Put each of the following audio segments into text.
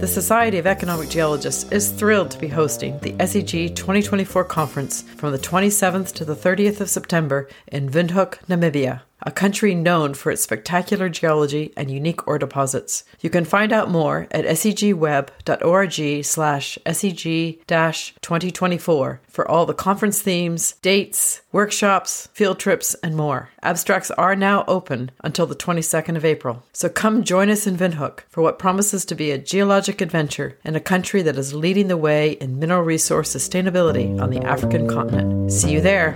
The Society of Economic Geologists is thrilled to be hosting the SEG 2024 conference from the 27th to the 30th of September in Windhoek, Namibia a country known for its spectacular geology and unique ore deposits. You can find out more at segweb.org slash seg-2024 for all the conference themes, dates, workshops, field trips, and more. Abstracts are now open until the 22nd of April. So come join us in Windhoek for what promises to be a geologic adventure in a country that is leading the way in mineral resource sustainability on the African continent. See you there.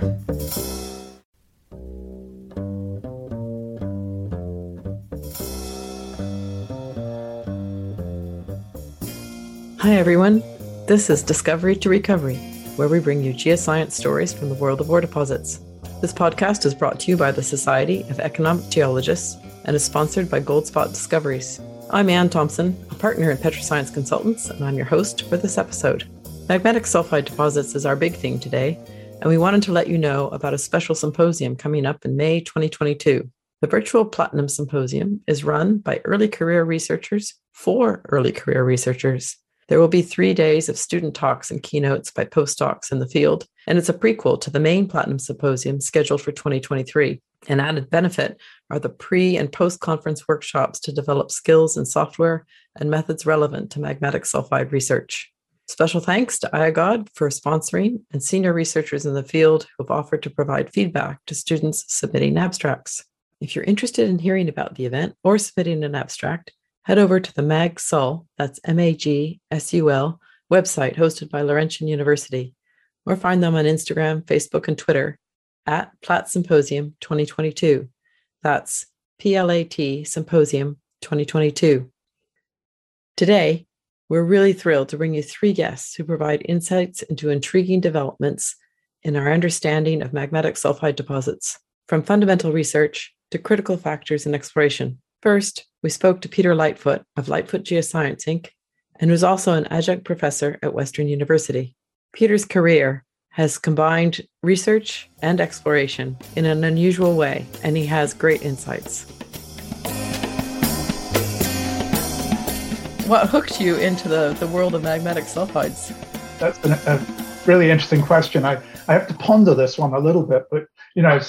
Hi, everyone. This is Discovery to Recovery, where we bring you geoscience stories from the world of ore deposits. This podcast is brought to you by the Society of Economic Geologists and is sponsored by Goldspot Discoveries. I'm Ann Thompson, a partner in Petroscience Consultants, and I'm your host for this episode. Magmatic sulfide deposits is our big theme today, and we wanted to let you know about a special symposium coming up in May 2022. The virtual Platinum Symposium is run by early career researchers for early career researchers. There will be three days of student talks and keynotes by postdocs in the field, and it's a prequel to the main Platinum Symposium scheduled for 2023. An added benefit are the pre and post conference workshops to develop skills in software and methods relevant to magmatic sulfide research. Special thanks to IAGOD for sponsoring and senior researchers in the field who have offered to provide feedback to students submitting abstracts. If you're interested in hearing about the event or submitting an abstract, head over to the Mag MagSul, that's M A G S U L, website hosted by Laurentian University, or find them on Instagram, Facebook, and Twitter at Plat Symposium 2022. That's P L A T Symposium 2022. Today, we're really thrilled to bring you three guests who provide insights into intriguing developments in our understanding of magmatic sulfide deposits, from fundamental research to critical factors in exploration. First, we spoke to Peter Lightfoot of Lightfoot Geoscience Inc., and who's also an adjunct professor at Western University. Peter's career has combined research and exploration in an unusual way, and he has great insights. What hooked you into the, the world of magmatic sulfides? That's a, a really interesting question. I, I have to ponder this one a little bit, but you know,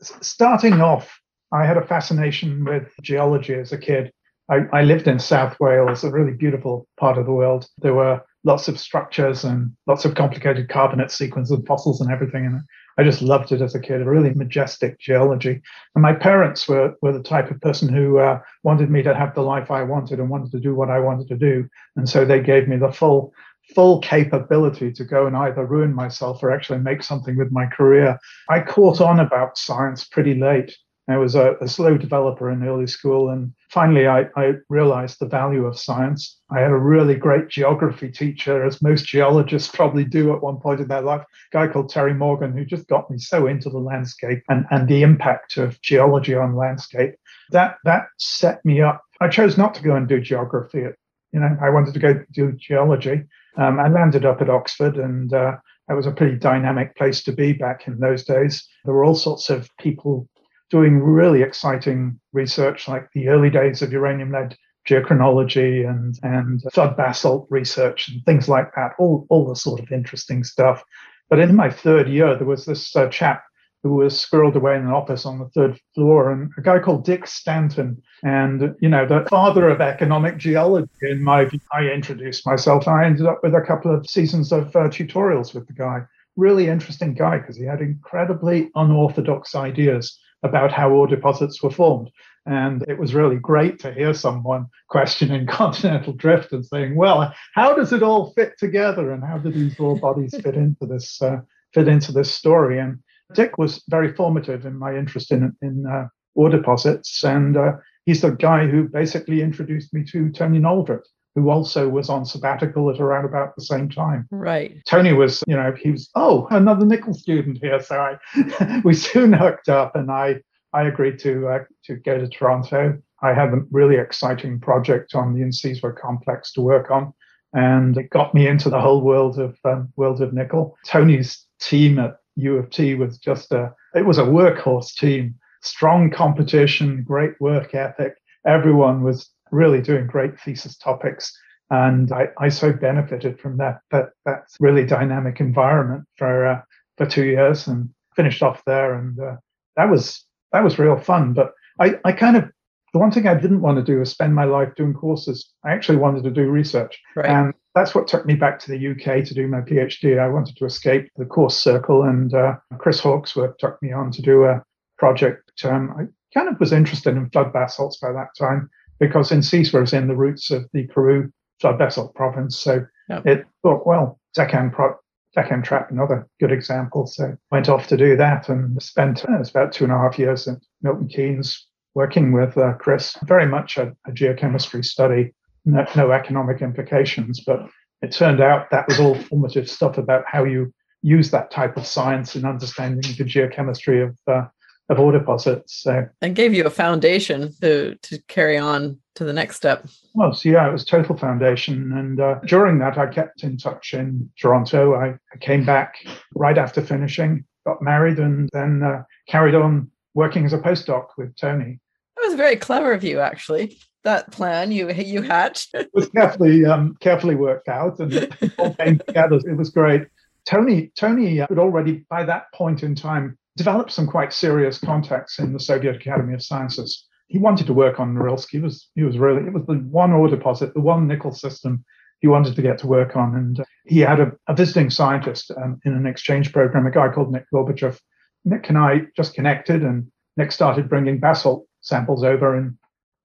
starting off I had a fascination with geology as a kid. I, I, lived in South Wales, a really beautiful part of the world. There were lots of structures and lots of complicated carbonate sequences and fossils and everything. And I just loved it as a kid, a really majestic geology. And my parents were, were the type of person who uh, wanted me to have the life I wanted and wanted to do what I wanted to do. And so they gave me the full full capability to go and either ruin myself or actually make something with my career. I caught on about science pretty late. I was a, a, slow developer in early school, and finally I, I, realized the value of science. I had a really great geography teacher, as most geologists probably do at one point in their life, a guy called Terry Morgan, who just got me so into the landscape and, and the impact of geology on landscape. That that set me up. I chose not to go and do geography. You know, I wanted to go do geology. Um, I landed up at Oxford, and uh, it was a pretty dynamic place to be back in those days. There were all sorts of people doing really exciting research like the early days of uranium lead geochronology and, and flood basalt research and things like that, all, all the sort of interesting stuff. But in my third year, there was this uh, chap who was squirreled away in an office on the third floor, and a guy called Dick Stanton. And, you know, the father of economic geology, in my view, I introduced myself. I ended up with a couple of seasons of uh, tutorials with the guy. Really interesting guy because he had incredibly unorthodox ideas about how ore deposits were formed. And it was really great to hear someone questioning continental drift and saying, "Well, how does it all fit together, and how do these ore bodies fit into this uh, fit into this story?" And Dick was very formative in my interest in in uh, ore deposits, and uh, he's the guy who basically introduced me to Tony Naldrett, who also was on sabbatical at around about the same time. Right. Tony was, you know, he was, oh, another nickel student here. So I, we soon hooked up, and I, I agreed to uh, to go to Toronto. I had a really exciting project on the Insizwa complex to work on, and it got me into the whole world of um, world of nickel. Tony's team at U of T was just a, it was a workhorse team, strong competition, great work ethic. Everyone was really doing great thesis topics. And I, I so benefited from that, that, that really dynamic environment for, uh, for two years and finished off there. And uh, that was, that was real fun. But I, I kind of, the one thing I didn't want to do was spend my life doing courses. I actually wanted to do research. Right. And that's what took me back to the UK to do my PhD. I wanted to escape the course circle, and uh, Chris Hawkesworth took me on to do a project. Um, I kind of was interested in flood basalts by that time because Insizwa was in the roots of the Karoo flood basalt province. So yep. it thought, well, Deccan, Pro- Deccan Trap, another good example. So went off to do that and spent uh, about two and a half years at Milton Keynes working with uh, Chris. Very much a, a geochemistry study, no, no, economic implications, but it turned out that was all formative stuff about how you use that type of science in understanding the geochemistry of uh, of ore deposits. So and gave you a foundation to to carry on to the next step. Well, so yeah, it was total foundation. And uh, during that, I kept in touch in Toronto. I, I, came back right after finishing, got married, and then uh, carried on working as a postdoc with Tony. That was very clever of you, actually. That plan you you had it was carefully um, carefully worked out, and it all came together. It was great. Tony Tony had already by that point in time developed some quite serious contacts in the Soviet Academy of Sciences. He wanted to work on Norilsk. He was he was really it was the one ore deposit, the one nickel system he wanted to get to work on, and uh, he had a, a visiting scientist um, in an exchange program, a guy called Nick Gorbachev. Nick and I just connected, and Nick started bringing basalt samples over in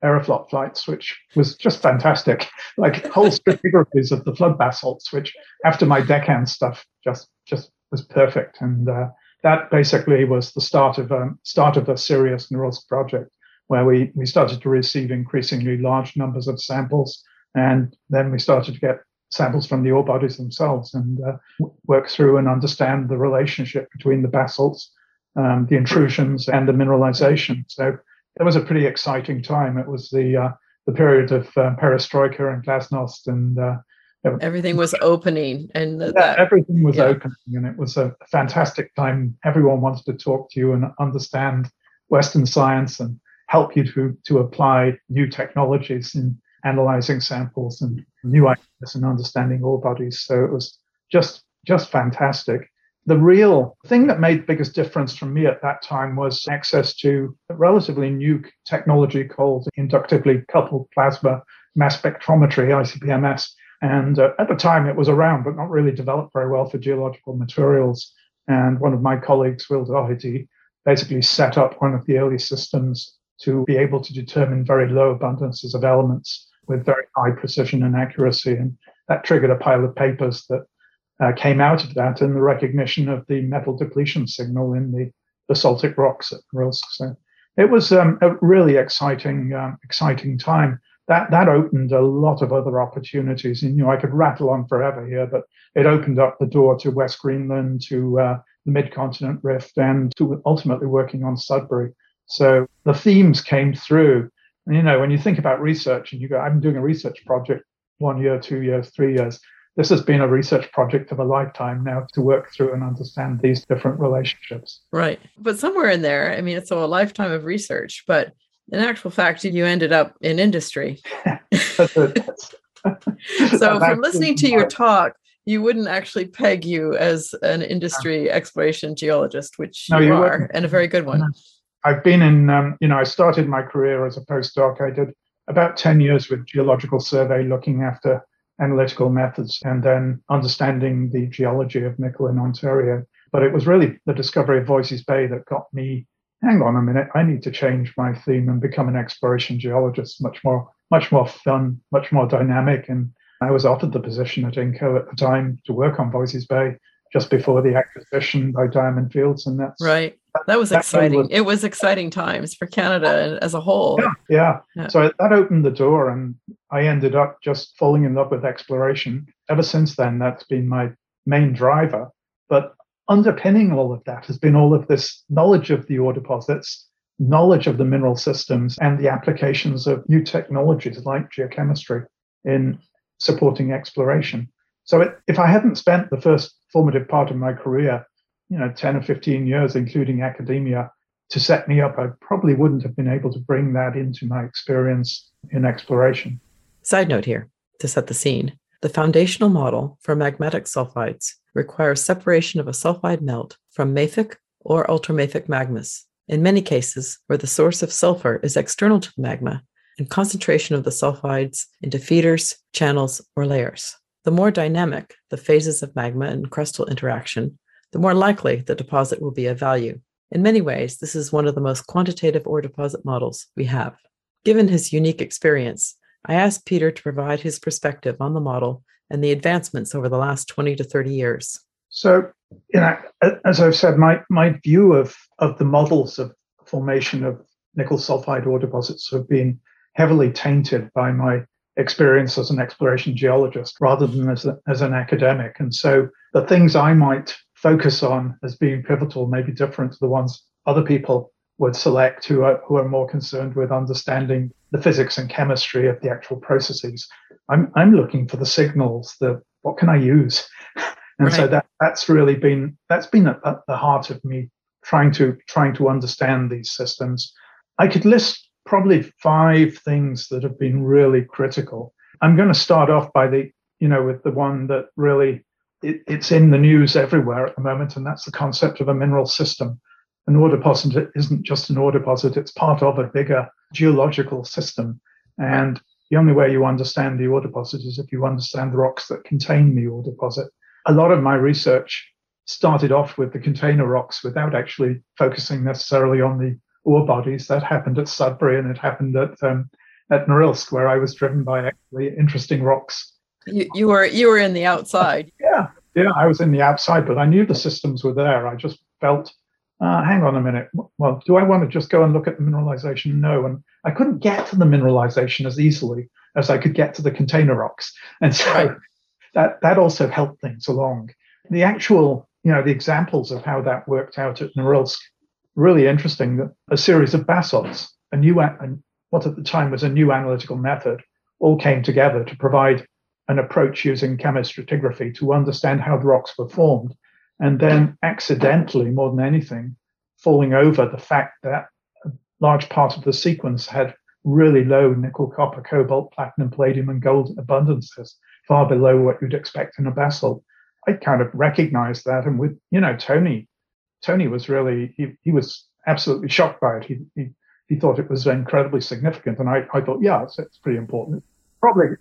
Aeroflot flights, which was just fantastic. Like whole stratigraphies of the flood basalts, which after my Deccan stuff just just was perfect. And uh, that basically was the start of um, start of a serious Norilsk project where we, we started to receive increasingly large numbers of samples. And then we started to get samples from the ore bodies themselves and uh, work through and understand the relationship between the basalts, um, the intrusions, and the mineralization. So it was a pretty exciting time. It was the uh, the period of uh, perestroika and glasnost and uh, everything was opening and yeah, that, everything was yeah. opening and it was a fantastic time. Everyone wanted to talk to you and understand western science and help you to to apply new technologies in analyzing samples and new ideas and understanding ore bodies. So it was just just fantastic. The real thing that made the biggest difference from me at that time was access to a relatively new technology called inductively coupled plasma mass spectrometry icpms and uh, at the time, it was around, but not really developed very well for geological materials. And one of my colleagues, Will Doherty, basically set up one of the early systems to be able to determine very low abundances of elements with very high precision and accuracy. And that triggered a pile of papers that uh, came out of that and the recognition of the metal depletion signal in the basaltic rocks at Norilsk. So it was um, a really exciting, um, exciting time that that opened a lot of other opportunities. And you know, I could rattle on forever here, but it opened up the door to West Greenland, to uh, the Mid-Continent Rift, and to ultimately working on Sudbury. So the themes came through. And, you know, when you think about research, and you go, "I'm doing a research project, one year, two years, three years." This has been a research project of a lifetime now to work through and understand these different relationships. Right. But somewhere in there, I mean, it's a lifetime of research, but in actual fact, you ended up in industry. so, from listening to your talk, you wouldn't actually peg you as an industry exploration geologist, which no, you, you are, wouldn't. and a very good one. I've been in, um, you know, I started my career as a postdoc. I did about 10 years with Geological Survey looking after analytical methods and then understanding the geology of nickel in Ontario. But it was really the discovery of Voisey's Bay that got me hang on a minute, I need to change my theme and become an exploration geologist, much more, much more fun, much more dynamic. And I was offered the position at Inco at the time to work on Voisey's Bay just before the acquisition by Diamond Fields, and that's right. That was that exciting. Was, it was exciting times for Canada as a whole. Yeah, yeah. yeah. So that opened the door, and I ended up just falling in love with exploration. Ever since then, that's been my main driver. But underpinning all of that has been all of this knowledge of the ore deposits, knowledge of the mineral systems, and the applications of new technologies like geochemistry in supporting exploration. So it, if I hadn't spent the first formative part of my career, you know, 10 or 15 years, including academia, to set me up, I probably wouldn't have been able to bring that into my experience in exploration. Side note here To set the scene, the foundational model for magmatic sulfides requires separation of a sulfide melt from mafic or ultramafic magmas, in many cases where the source of sulfur is external to the magma and concentration of the sulfides into feeders, channels, or layers. The more dynamic the phases of magma and crustal interaction, the more likely the deposit will be of value. In many ways, this is one of the most quantitative ore deposit models we have. Given his unique experience, I asked Peter to provide his perspective on the model and the advancements over the last 20 to 30 years. So, you know, as I've said, my, my view of, of the models of formation of nickel sulfide ore deposits have been heavily tainted by my experience as an exploration geologist rather than as, a, as an academic. And so the things I might focus on as being pivotal may be different to the ones other people would select who are, who are more concerned with understanding the physics and chemistry of the actual processes. I'm, I'm looking for the signals, the what can I use? And right. so that, that's really been that's been at, at the heart of me trying to trying to understand these systems. I could list probably five things that have been really critical. I'm going to start off by the, you know, with the one that really it, it's in the news everywhere at the moment, and that's the concept of a mineral system. An ore deposit isn't just an ore deposit; it's part of a bigger geological system. And the only way you understand the ore deposit is if you understand the rocks that contain the ore deposit. A lot of my research started off with the container rocks without actually focusing necessarily on the ore bodies. That happened at Sudbury and it happened at um, at Norilsk, where I was driven by actually interesting rocks. You, you were you were in the outside. yeah, yeah, I was in the outside, but I knew the systems were there. I just felt, uh, hang on a minute. Well, do I want to just go and look at the mineralization? No, and I couldn't get to the mineralization as easily as I could get to the container rocks, and so right. that that also helped things along. The actual, you know, the examples of how that worked out at Norilsk really interesting that a series of basalts, a new, what at the time was a new analytical method, all came together to provide an approach using chemostratigraphy to understand how the rocks were formed. And then accidentally, more than anything, falling over the fact that a large part of the sequence had really low nickel, copper, cobalt, platinum, palladium, and gold abundances, far below what you'd expect in a basalt. I kind of recognized that. And with, you know, Tony Tony was really he, he was absolutely shocked by it. He, he he thought it was incredibly significant, and I, I thought, yeah, it's, it's pretty important. Probably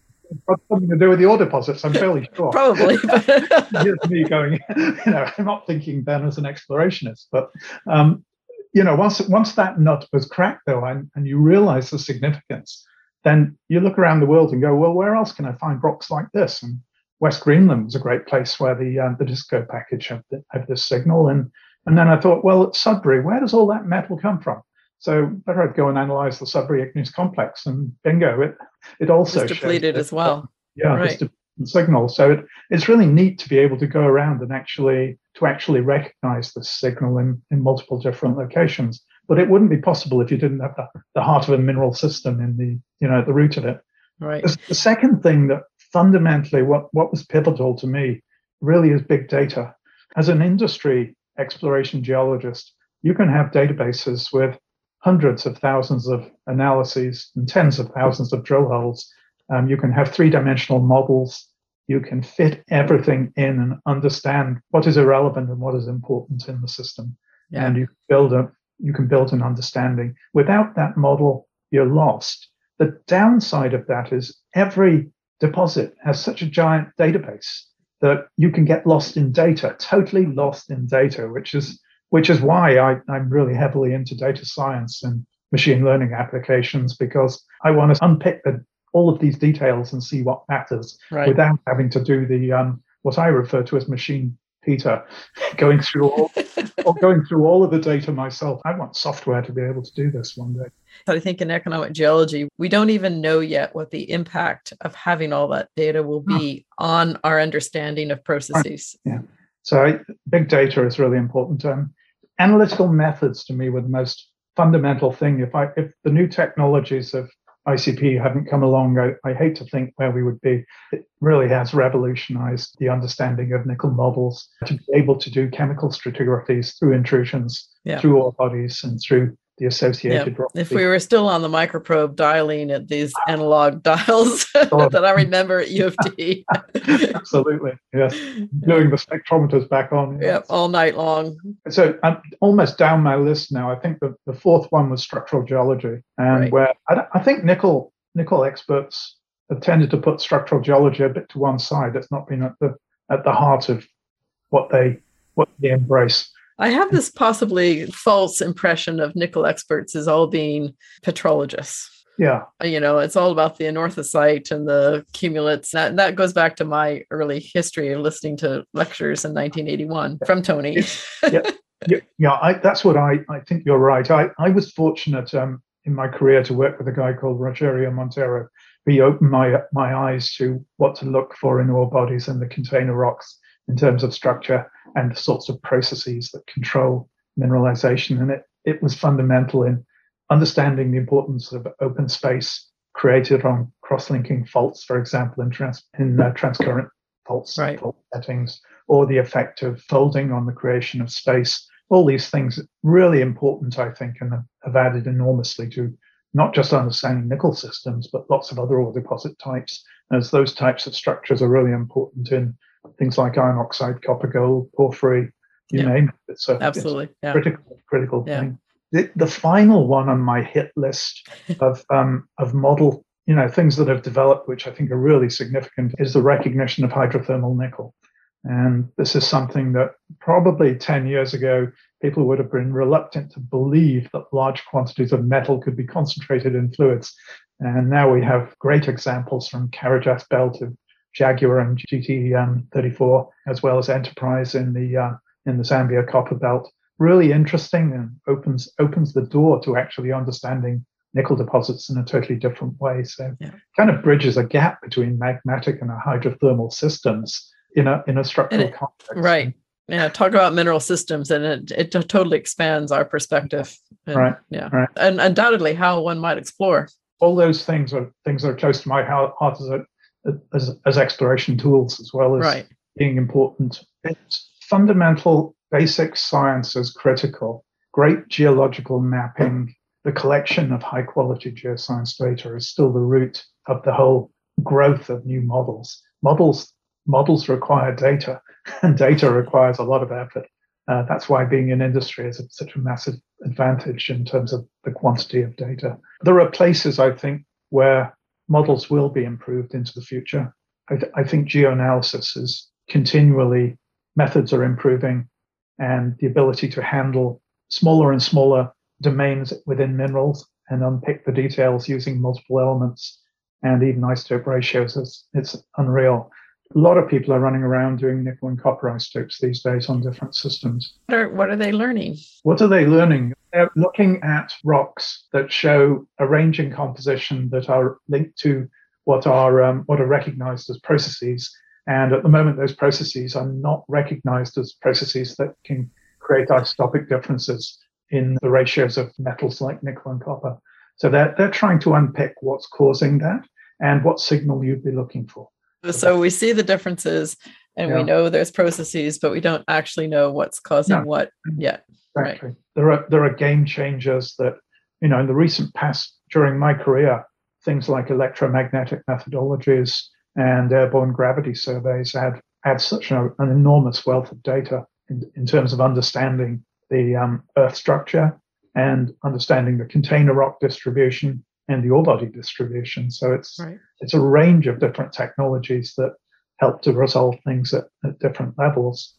something to do with the ore deposits. I'm fairly sure. Probably. Here's me going. You know, I'm not thinking then as an explorationist, but um, you know, once once that nut was cracked, though, and, and you realize the significance, then you look around the world and go, well, where else can I find rocks like this? And West Greenland was a great place where the uh, the Disko package had, the, have this signal, and and then I thought, well, at Sudbury, where does all that metal come from? So better I'd go and analyze the Sudbury igneous complex, and bingo, it it also it's depleted as well. Yeah, right. signal. So it, it's really neat to be able to go around and actually to actually recognize the signal in, in multiple different locations. But it wouldn't be possible if you didn't have the, the heart of a mineral system in the you know at the root of it. Right. The, the second thing that fundamentally what what was pivotal to me really is big data. As an industry, exploration geologist, you can have databases with hundreds of thousands of analyses and tens of thousands of drill holes. Um, you can have three dimensional models. You can fit everything in and understand what is irrelevant and what is important in the system. Yeah. And you build a you can build an understanding. Without that model, you're lost. The downside of that is every deposit has such a giant database that you can get lost in data, totally lost in data, which is which is why I, I'm really heavily into data science and machine learning applications because I want to unpick the, all of these details and see what matters right. without having to do the um, what I refer to as machine Peter, going through all or going through all of the data myself. I want software to be able to do this one day. I think in economic geology, we don't even know yet what the impact of having all that data will be oh. on our understanding of processes. Yeah. So big data is really important. Um, analytical methods to me were the most fundamental thing. If I if the new technologies of ICP hadn't come along, I, I, hate to think where we would be. It really has revolutionized the understanding of nickel models to be able to do chemical stratigraphies through intrusions, yeah. through ore bodies, and through the associated rock. If we were still on the microprobe dialing at these analog dials oh. that I remember at U of T. Absolutely. Yes. Doing the spectrometers back on. Yep, all night long. So I'm almost down my list now. I think the, the fourth one was structural geology. And right. where I, I think nickel nickel experts have tended to put structural geology a bit to one side. It's not been at the at the heart of what they what they embrace. I have this possibly false impression of nickel experts as all being petrologists. Yeah. You know, it's all about the anorthosite and the cumulates. That, that goes back to my early history of listening to lectures in 1981 from Tony. yeah. Yeah, yeah I, that's what I, I think you're right. I, I was fortunate um, in my career to work with a guy called Rogerio Monteiro. He opened my, my eyes to what to look for in ore bodies and the container rocks in terms of structure and the sorts of processes that control mineralization. And it, it was fundamental in understanding the importance of open space created on cross-linking faults, for example, in, trans, in uh, transcurrent faults, right. fault settings, or the effect of folding on the creation of space. All these things really important, I think, and have added enormously to not just understanding nickel systems, but lots of other ore deposit types, as those types of structures are really important in things like iron oxide, copper, gold, porphyry, you yeah. name it. So absolutely yeah. critical critical yeah. thing. The, the, final one on my hit list of um, of model, you know, things that have developed, which I think are really significant, is the recognition of hydrothermal nickel. And this is something that probably 10 years ago, people would have been reluctant to believe that large quantities of metal could be concentrated in fluids. And now we have great examples from Carajás Belt Jaguar and GT34, um, as well as Enterprise in the uh, in the Zambia Copper Belt. Really interesting and opens opens the door to actually understanding nickel deposits in a totally different way. So, yeah. kind of bridges a gap between magmatic and hydrothermal systems in a in a structural it, context. Right. Yeah, talk about mineral systems, and it it totally expands our perspective. And, right. Yeah. Right. And undoubtedly, how one might explore all those things are things that are close to my heart as a as, as exploration tools as well as right. being important. It's fundamental basic science is critical. Great geological mapping, the collection of high quality geoscience data is still the root of the whole growth of new models. Models models require data, and data requires a lot of effort. Uh, that's why being in industry is such a massive advantage in terms of the quantity of data. There are places I think where models will be improved into the future. I, th- I think geoanalysis is continually, methods are improving, and the ability to handle smaller and smaller domains within minerals and unpick the details using multiple elements and even isotope ratios is it's unreal. A lot of people are running around doing nickel and copper isotopes these days on different systems. What are, what are they learning? What are they learning? They're looking at rocks that show a range in composition that are linked to what are um, what are recognized as processes. And at the moment, those processes are not recognized as processes that can create isotopic differences in the ratios of metals like nickel and copper. So they're, they're trying to unpick what's causing that and what signal you'd be looking for. So we see the differences and yeah. we know there's processes, but we don't actually know what's causing no. what yet. Exactly. Right. There are there are game changers that, you know, in the recent past during my career, things like electromagnetic methodologies and airborne gravity surveys add add such an, an enormous wealth of data in, in terms of understanding the um, Earth structure and understanding the container rock distribution and the ore body distribution. So it's right. it's a range of different technologies that help to resolve things at, at different levels.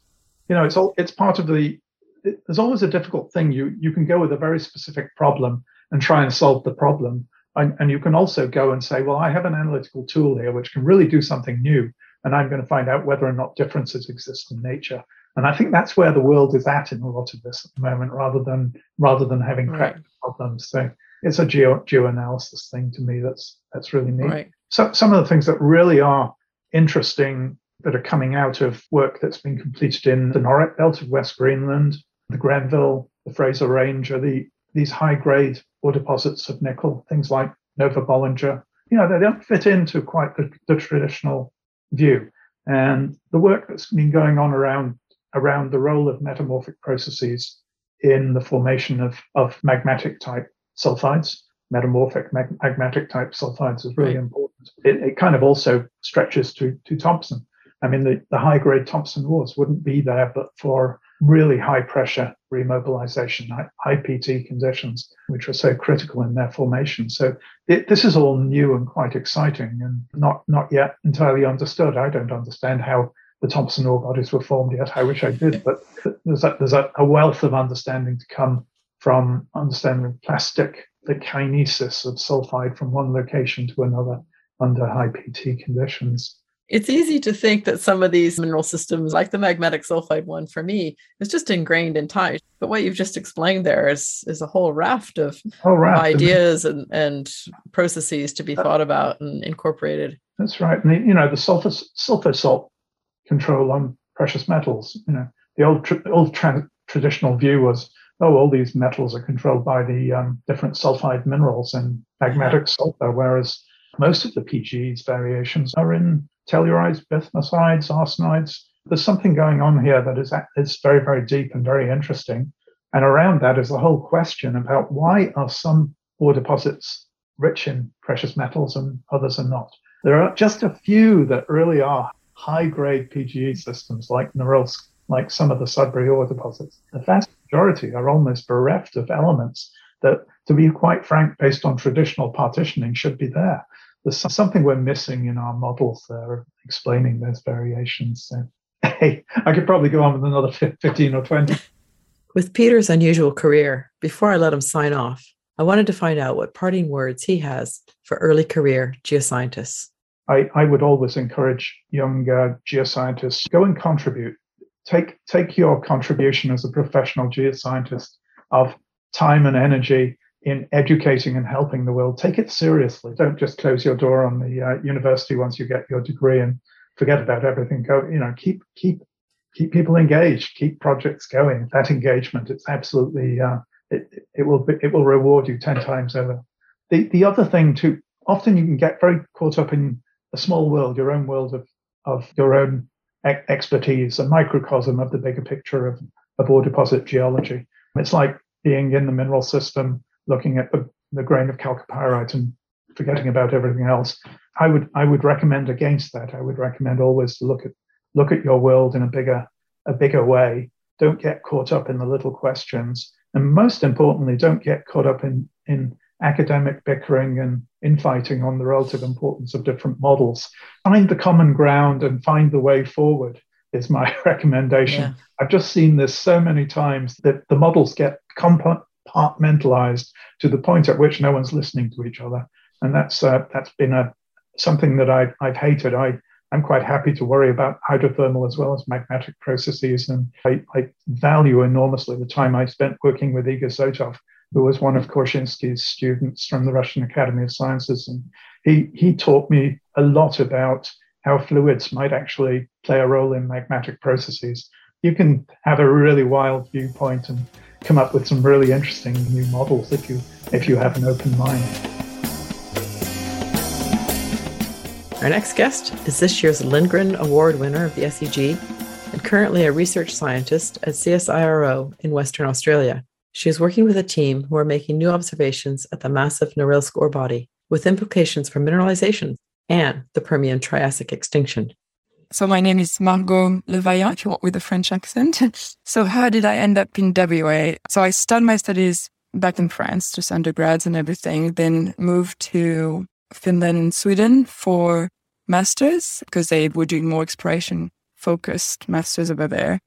You know, it's all it's part of the. It, there's always a difficult thing. You you can go with a very specific problem and try and solve the problem, and, and you can also go and say, well, I have an analytical tool here which can really do something new, and I'm going to find out whether or not differences exist in nature. And I think that's where the world is at in a lot of this at the moment, rather than rather than having right. problems. So it's a geo geoanalysis thing to me that's that's really neat. Right. So some of the things that really are interesting that are coming out of work that's been completed in the Norite Belt of West Greenland, the Grenville, the Fraser Range are the these high grade ore deposits of nickel, things like Nova Bollinger. You know, they don't fit into quite the, the traditional view. And the work that's been going on around around the role of metamorphic processes in the formation of, of magmatic type sulfides. Metamorphic mag- magmatic type sulfides is really right. important. It, it, kind of also stretches to, to Thompson. I mean, the, the high grade Thompson ores wouldn't be there but for really high pressure remobilization, high, high PT conditions, which were so critical in their formation. So it, this is all new and quite exciting and not, not yet entirely understood. I don't understand how the Thompson ore bodies were formed yet. I wish I did, but there's a, there's a, a wealth of understanding to come from understanding plastic, the kinesis of sulfide from one location to another under high PT conditions. It's easy to think that some of these mineral systems, like the magmatic sulfide one for me, is just ingrained in time. But what you've just explained there is is a whole raft of whole raft ideas and, and processes to be uh, thought about and incorporated. That's right. And the, you know, the sulfur sulfur salt control on precious metals. You know, the old tra- old tra- traditional view was, oh, all these metals are controlled by the um, different sulfide minerals and magmatic sulfur, whereas most of the PGE's variations are in tellurides, bismuthides, arsenides. There's something going on here that is, is very, very deep and very interesting. And around that is the whole question about why are some ore deposits rich in precious metals and others are not. There are just a few that really are high grade PGE systems like Norilsk, like some of the Sudbury ore deposits. The vast majority are almost bereft of elements that, to be quite frank, based on traditional partitioning, should be there there's something we're missing in our models there explaining those variations. So, hey, I could probably go on with another 15 or 20. With Peter's unusual career, before I let him sign off, I wanted to find out what parting words he has for early career geoscientists. I, I would always encourage young uh, geoscientists go and contribute. Take take your contribution as a professional geoscientist of time and energy in educating and helping the world. Take it seriously. Don't just close your door on the uh, university once you get your degree and forget about everything. Go, you know, keep keep keep people engaged. Keep projects going. That engagement, it's absolutely uh, it it will be, it will reward you ten times over. The the other thing too, often you can get very caught up in a small world, your own world of of your own expertise, a microcosm of the bigger picture of, of ore deposit geology. It's like being in the mineral system looking at the, the grain of chalcopyrite and forgetting about everything else. I would I would recommend against that. I would recommend always to look at look at your world in a bigger a bigger way. Don't get caught up in the little questions, and most importantly, don't get caught up in in academic bickering and infighting on the relative importance of different models. Find the common ground and find the way forward is my recommendation. Yeah. I've just seen this so many times that the models get compartmentalized to the point at which no one's listening to each other. And that's uh, that's been a something that I've, I've hated. I, I'm quite happy to worry about hydrothermal as well as magmatic processes. And I, I value enormously the time I spent working with Igor Zotov, who was one of Korshinsky's students from the Russian Academy of Sciences. And he, he taught me a lot about how fluids might actually play a role in magmatic processes. You can have a really wild viewpoint and come up with some really interesting new models if you if you have an open mind. Our next guest is this year's Lindgren Award winner of the SEG and currently a research scientist at CSIRO in Western Australia. She is working with a team who are making new observations at the massive Norilsk ore body with implications for mineralization and the Permian Triassic extinction. So my name is Margot Levaillant, with a French accent. so how did I end up in WA? So I started my studies back in France, just undergrads and everything, then moved to Finland and Sweden for masters because they were doing more exploration focused masters over there.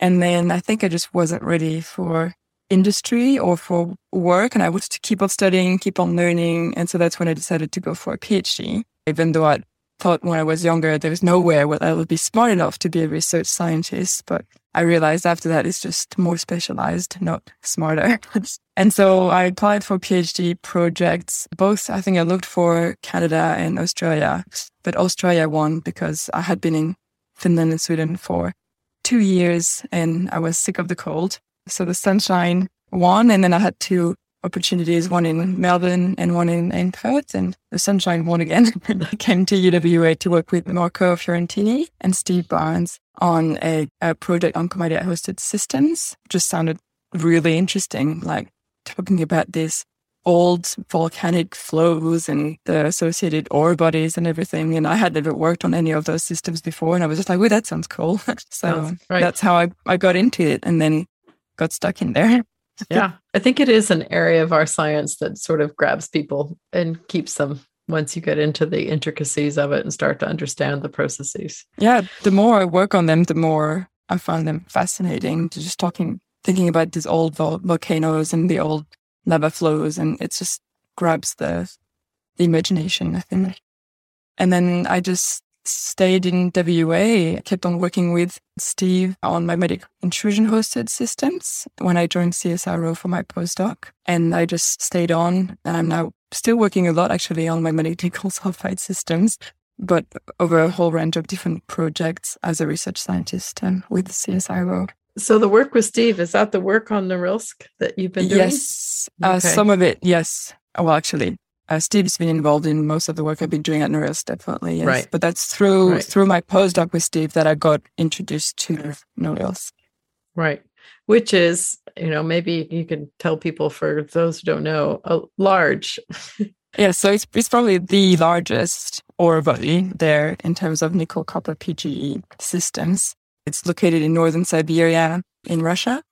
And then I think I just wasn't ready for industry or for work and I wanted to keep on studying, keep on learning. And so that's when I decided to go for a PhD, even though I thought when I was younger there was nowhere where I would be smart enough to be a research scientist. But I realized after that it's just more specialized, not smarter. and so I applied for PhD projects. Both, I think I looked for Canada and Australia, but Australia won because I had been in Finland and Sweden for two years and I was sick of the cold. So the sunshine won. And then I had two opportunities, one in Melbourne and one in, in Perth. And the sunshine won again. I came to UWA to work with Marco Fiorentini and Steve Barnes on a, a project on komatiite hosted systems. Just sounded really interesting, like talking about this old volcanic flows and the associated ore bodies and everything. And I had never worked on any of those systems before. And I was just like, "Oh, that sounds cool. so right. that's how I, I got into it and then got stuck in there. yeah. I think it is an area of our science that sort of grabs people and keeps them once you get into the intricacies of it and start to understand the processes. Yeah. The more I work on them, the more I find them fascinating. Just talking, thinking about these old vol- volcanoes and the old lava flows, and it just grabs the the imagination. I think. And then I just stayed in WA. I kept on working with Steve on magmatic intrusion hosted systems when I joined CSIRO for my postdoc. And I just stayed on. And I'm now still working a lot actually on my nickel sulfide systems, but over a whole range of different projects as a research scientist um, with CSIRO. So the work with Steve is that the work on Norilsk that you've been doing? Yes, uh, some of it. Yes. Well, actually, uh, Steve's been involved in most of the work I've been doing at Norilsk, definitely. Yes. Right. But that's through right. through my postdoc with Steve that I got introduced to Norilsk. Right. Which is, you know, maybe you can tell people for those who don't know, a large. yeah. So it's it's probably the largest ore body there in terms of nickel copper PGE systems. It's located in northern Siberia in Russia.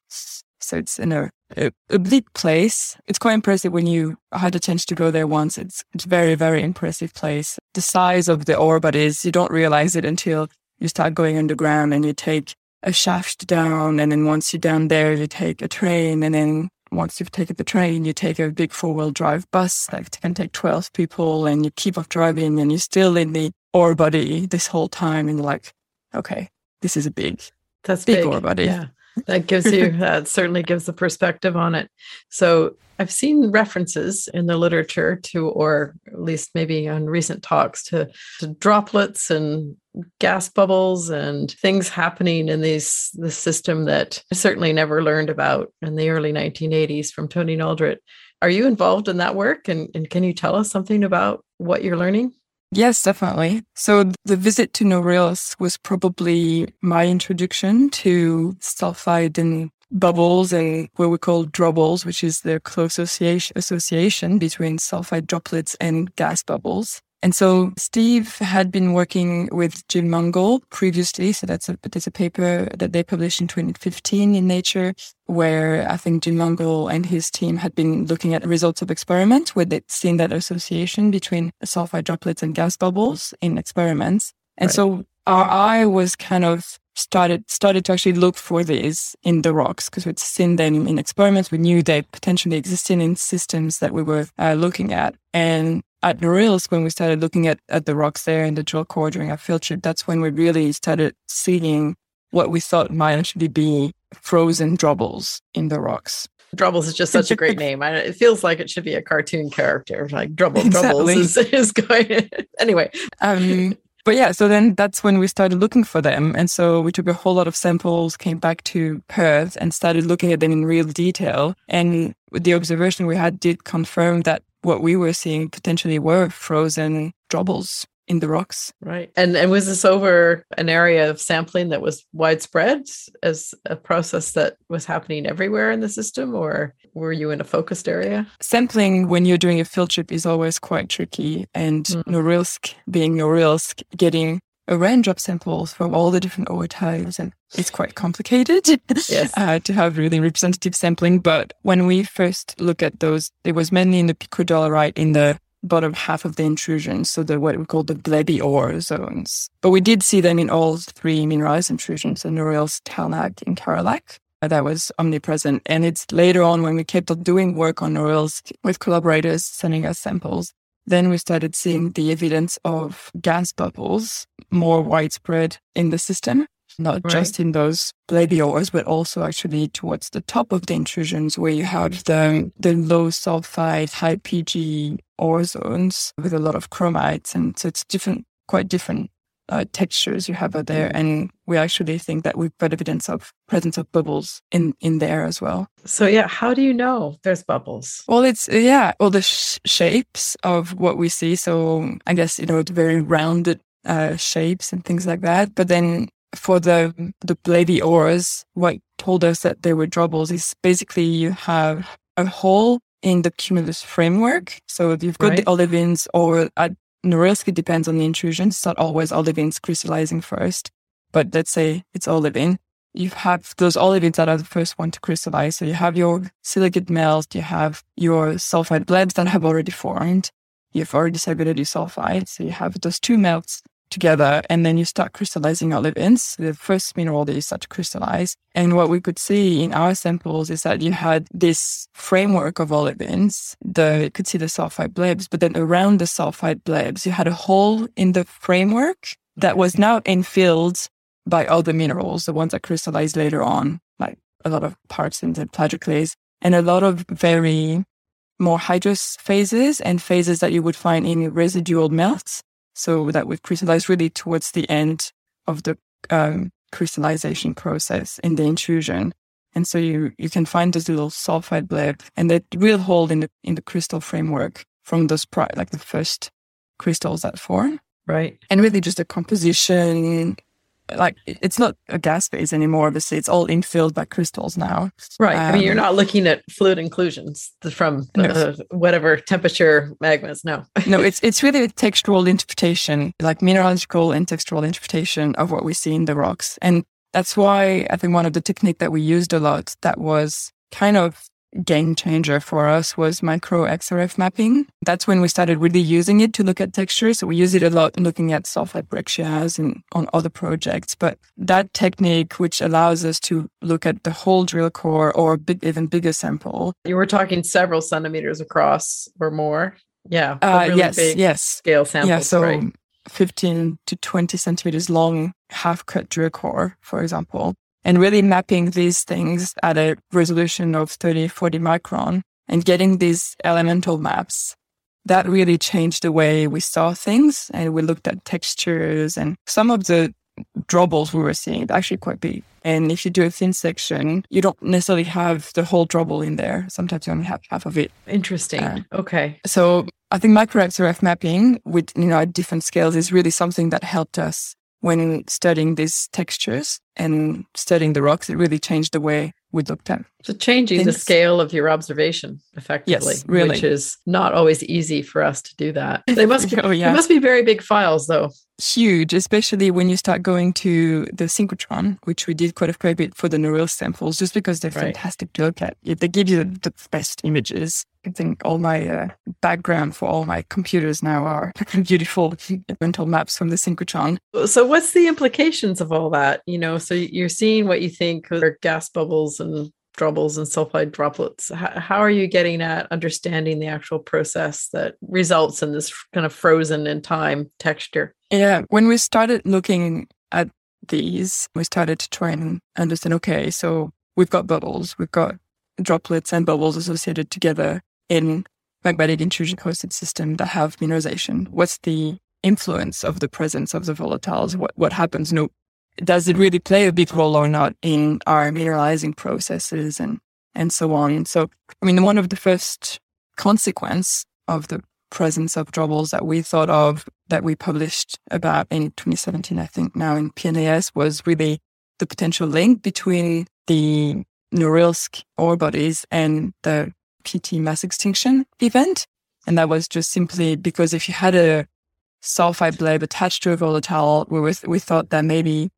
So it's in a, a, a bleak place. It's quite impressive when you had the chance to go there once. It's it's very, very impressive place. The size of the ore bodies, you don't realize it until you start going underground and you take a shaft down. And then once you're down there, you take a train. And then once you've taken the train, you take a big four wheel drive bus that can take 12 people and you keep off driving and you're still in the ore body this whole time. And you're like, okay, this is a big, that's big, big. ore body. Yeah. That gives you, that certainly gives the perspective on it. So I've seen references in the literature to, or at least maybe on recent talks to, to droplets and gas bubbles and things happening in these the system that I certainly never learned about in the early 1980s from Tony Naldrett. Are you involved in that work? And, and can you tell us something about what you're learning? Yes, definitely. So the visit to Norilsk was probably my introduction to sulfide and bubbles and what we call drobles, which is the close association between sulfide droplets and gas bubbles. And so Steve had been working with Jim Mungall previously. So that's a, there's a paper that they published in 2015 in Nature, where I think Jim Mungall and his team had been looking at results of experiments where they'd seen that association between sulfide droplets and gas bubbles in experiments. And right. so our eye was kind of started started to actually look for these in the rocks because we'd seen them in experiments. We knew they potentially existed in systems that we were uh, looking at. And at Norilsk, when we started looking at, at the rocks there in the drill core during our field trip, that's when we really started seeing what we thought might actually be frozen drobles in the rocks. Drubbles is just such a great name. I, it feels like it should be a cartoon character, like Drubble. Exactly. Drubbles is, is going. anyway, um, but yeah, so then that's when we started looking for them. And so we took a whole lot of samples, came back to Perth and started looking at them in real detail. And the observation we had did confirm that what we were seeing potentially were frozen drobles in the rocks. Right. And and was this over an area of sampling that was widespread as a process that was happening everywhere in the system or were you in a focused area? Sampling when you're doing a field trip is always quite tricky and mm. Norilsk being Norilsk getting a range of samples from all the different ore types and it's quite complicated yes. uh, to have really representative sampling. But when we first look at those, it was mainly in the picodolerite in the bottom half of the intrusions, so the what we call the blebby ore zones. But we did see them in all three mineralized intrusions, the Norilsk, Talnakh, and Kharaelakh. Uh, that was omnipresent. And it's later on when we kept on doing work on Norilsk with collaborators sending us samples, then we started seeing the evidence of gas bubbles more widespread in the system not right. just in those ores, but also actually towards the top of the intrusions where you have the, the low sulfide, high PG ore zones with a lot of chromites. And so it's different, quite different uh, textures you have out there. And we actually think that we've got evidence of presence of bubbles in, in there as well. So yeah, how do you know there's bubbles? Well, it's, yeah, all the sh- shapes of what we see. So I guess, you know, very rounded uh, shapes and things like that. But then for the the blebby ores, what told us that there were drobles is basically you have a hole in the cumulus framework. So you've got right. the olivines, or at Norilsk, it depends on the intrusion. It's not always olivines crystallizing first, but let's say it's olivine. You have those olivines that are the first one to crystallize. So you have your silicate melt, you have your sulfide blebs that have already formed. You've already separated your sulfide. So you have those two melts together and then you start crystallizing olivines, the first mineral that you start to crystallize. And what we could see in our samples is that you had this framework of olivines, the, you could see the sulfide blebs, but then around the sulfide blebs, you had a hole in the framework that was now infilled by other minerals, the ones that crystallize later on, like a lot of partsins and plagioclase and a lot of very more hydrous phases and phases that you would find in residual melts so that would crystallize really towards the end of the um, crystallization process in the intrusion. And so you, you can find this little sulfide bleb and that will hold in the, in the crystal framework from those, pri- like the first crystals that form. Right. And really just the composition, like it's not a gas phase anymore. Obviously, it's all infilled by crystals now. Right. Um, I mean, you're um, not looking at fluid inclusions from the, no. whatever temperature magmas. No. no, it's it's really a textural interpretation, like mineralogical and textural interpretation of what we see in the rocks, and that's why I think one of the technique that we used a lot that was kind of game changer for us was micro XRF mapping. That's when we started really using it to look at texture. So we use it a lot looking at sulfide breccias and on other projects. But that technique, which allows us to look at the whole drill core or big, even bigger sample. You were talking several centimeters across or more. Yeah. Uh, really yes. yes. Scale samples. Yeah. So right? 15 to 20 centimeters long half cut drill core, for example and really mapping these things at a resolution of 30, 40 micron and getting these elemental maps. That really changed the way we saw things and we looked at textures and some of the drobbles we were seeing actually quite big. And if you do a thin section, you don't necessarily have the whole drobble in there. Sometimes you only have half of it. Interesting. Uh, okay. So I think micro XRF mapping with, you know, at different scales is really something that helped us when studying these textures and studying the rocks, it really changed the way we looked at. So changing things. the scale of your observation effectively, yes, really. which is not always easy for us to do that. They must be, oh, yeah. they must be very big files though. Huge, especially when you start going to the synchrotron, which we did quite a fair bit for the neural samples, just because they're right. fantastic to look at. They give you the, the best images. I think all my uh, background for all my computers now are beautiful mental maps from the synchrotron. So, what's the implications of all that? You know, so you're seeing what you think are gas bubbles and drobbles and sulfide droplets. How, how are you getting at understanding the actual process that results in this kind of frozen in time texture? Yeah, when we started looking at these, we started to try and understand. Okay, so we've got bubbles, we've got droplets and bubbles associated together in magmatic intrusion hosted system that have mineralization? What's the influence of the presence of the volatiles? What what happens? No, does it really play a big role or not in our mineralizing processes and and so on? And So, I mean, one of the first consequence of the presence of drobbles that we thought of that we published about in 2017, I think now in PNAS was really the potential link between the Norilsk ore bodies and the PT mass extinction event. And that was just simply because if you had a sulfide bleb attached to a volatile, we, we thought that maybe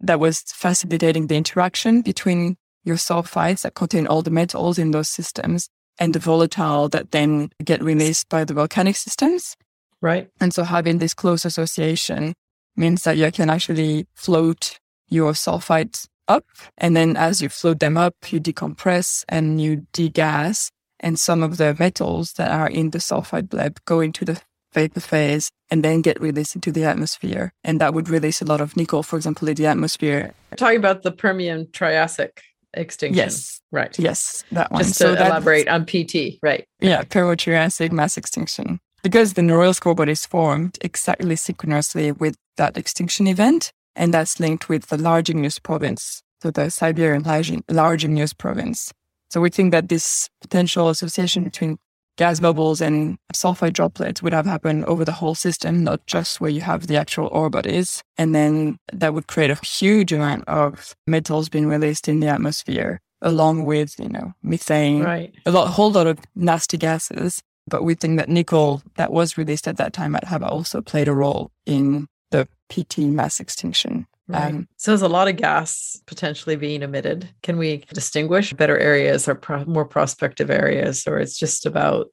that was facilitating the interaction between your sulfides that contain all the metals in those systems and the volatile that then get released by the volcanic systems. Right. And so having this close association means that you can actually float your sulfides up. And then as you float them up, you decompress and you degas and some of the metals that are in the sulfide bleb go into the vapor phase and then get released into the atmosphere. And that would release a lot of nickel, for example, in the atmosphere. talking about the Permian Triassic extinction. Yes. Right. Yes, that one. Just to so elaborate on PT, right. Yeah, Permo-Triassic mass extinction. Because the Norilsk ore body is formed exactly synchronously with that extinction event, and that's linked with the large igneous province, so the Siberian large, large igneous province. So we think that this potential association between gas bubbles and sulfide droplets would have happened over the whole system, not just where you have the actual ore bodies. And then that would create a huge amount of metals being released in the atmosphere, along with, you know, methane, right. a lot, whole lot of nasty gases. But we think that nickel that was released at that time might have also played a role in the PT mass extinction. Right. Um, so there's a lot of gas potentially being emitted. Can we distinguish better areas or pro- more prospective areas, or it's just about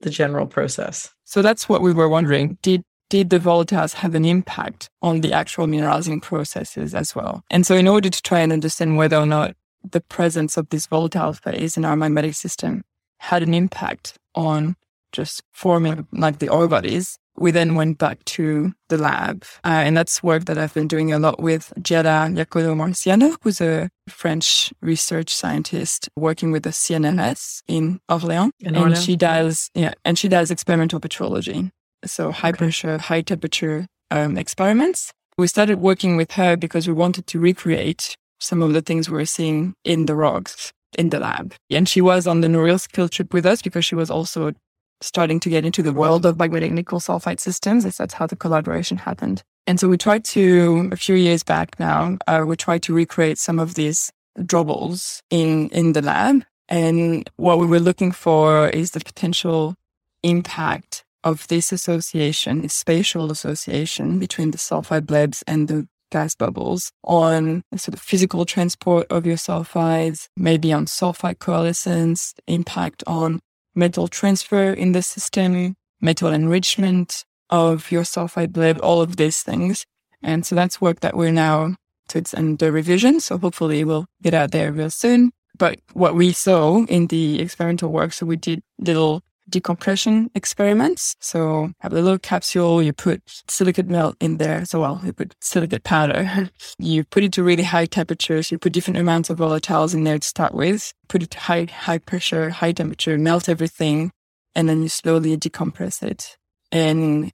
the general process? So that's what we were wondering. Did did the volatiles have an impact on the actual mineralizing processes as well? And so in order to try and understand whether or not the presence of this volatile phase in our magmatic system had an impact on just forming like the ore bodies, we then went back to the lab. Uh, and that's work that I've been doing a lot with Giada Iacono Marziano, who's a French research scientist working with the CNRS in Orléans. In and Orléans. she does, yeah, and she does experimental petrology. So high Okay. pressure, high temperature um, experiments. We started working with her because we wanted to recreate some of the things we were seeing in the rocks in the lab. And she was on the Norilsk field trip with us because she was also starting to get into the world of magmatic nickel sulfide systems. Is that's how the collaboration happened. And so we tried to, a few years back now, uh, we tried to recreate some of these drobbles in, in the lab. And what we were looking for is the potential impact of this association, this spatial association between the sulfide blebs and the gas bubbles on the sort of physical transport of your sulfides, maybe on sulfide coalescence, impact on metal transfer in the system, metal enrichment of your sulfide bleb, all of these things. And so that's work that we're now, so it's under revision. So hopefully we'll get out there real soon. But what we saw in the experimental work, so we did little decompression experiments. So have a little capsule, you put silicate melt in there. So well, you put silicate powder. you put it to really high temperatures. You put different amounts of volatiles in there to start with. Put it to high, high pressure, high temperature, melt everything. And then you slowly decompress it. And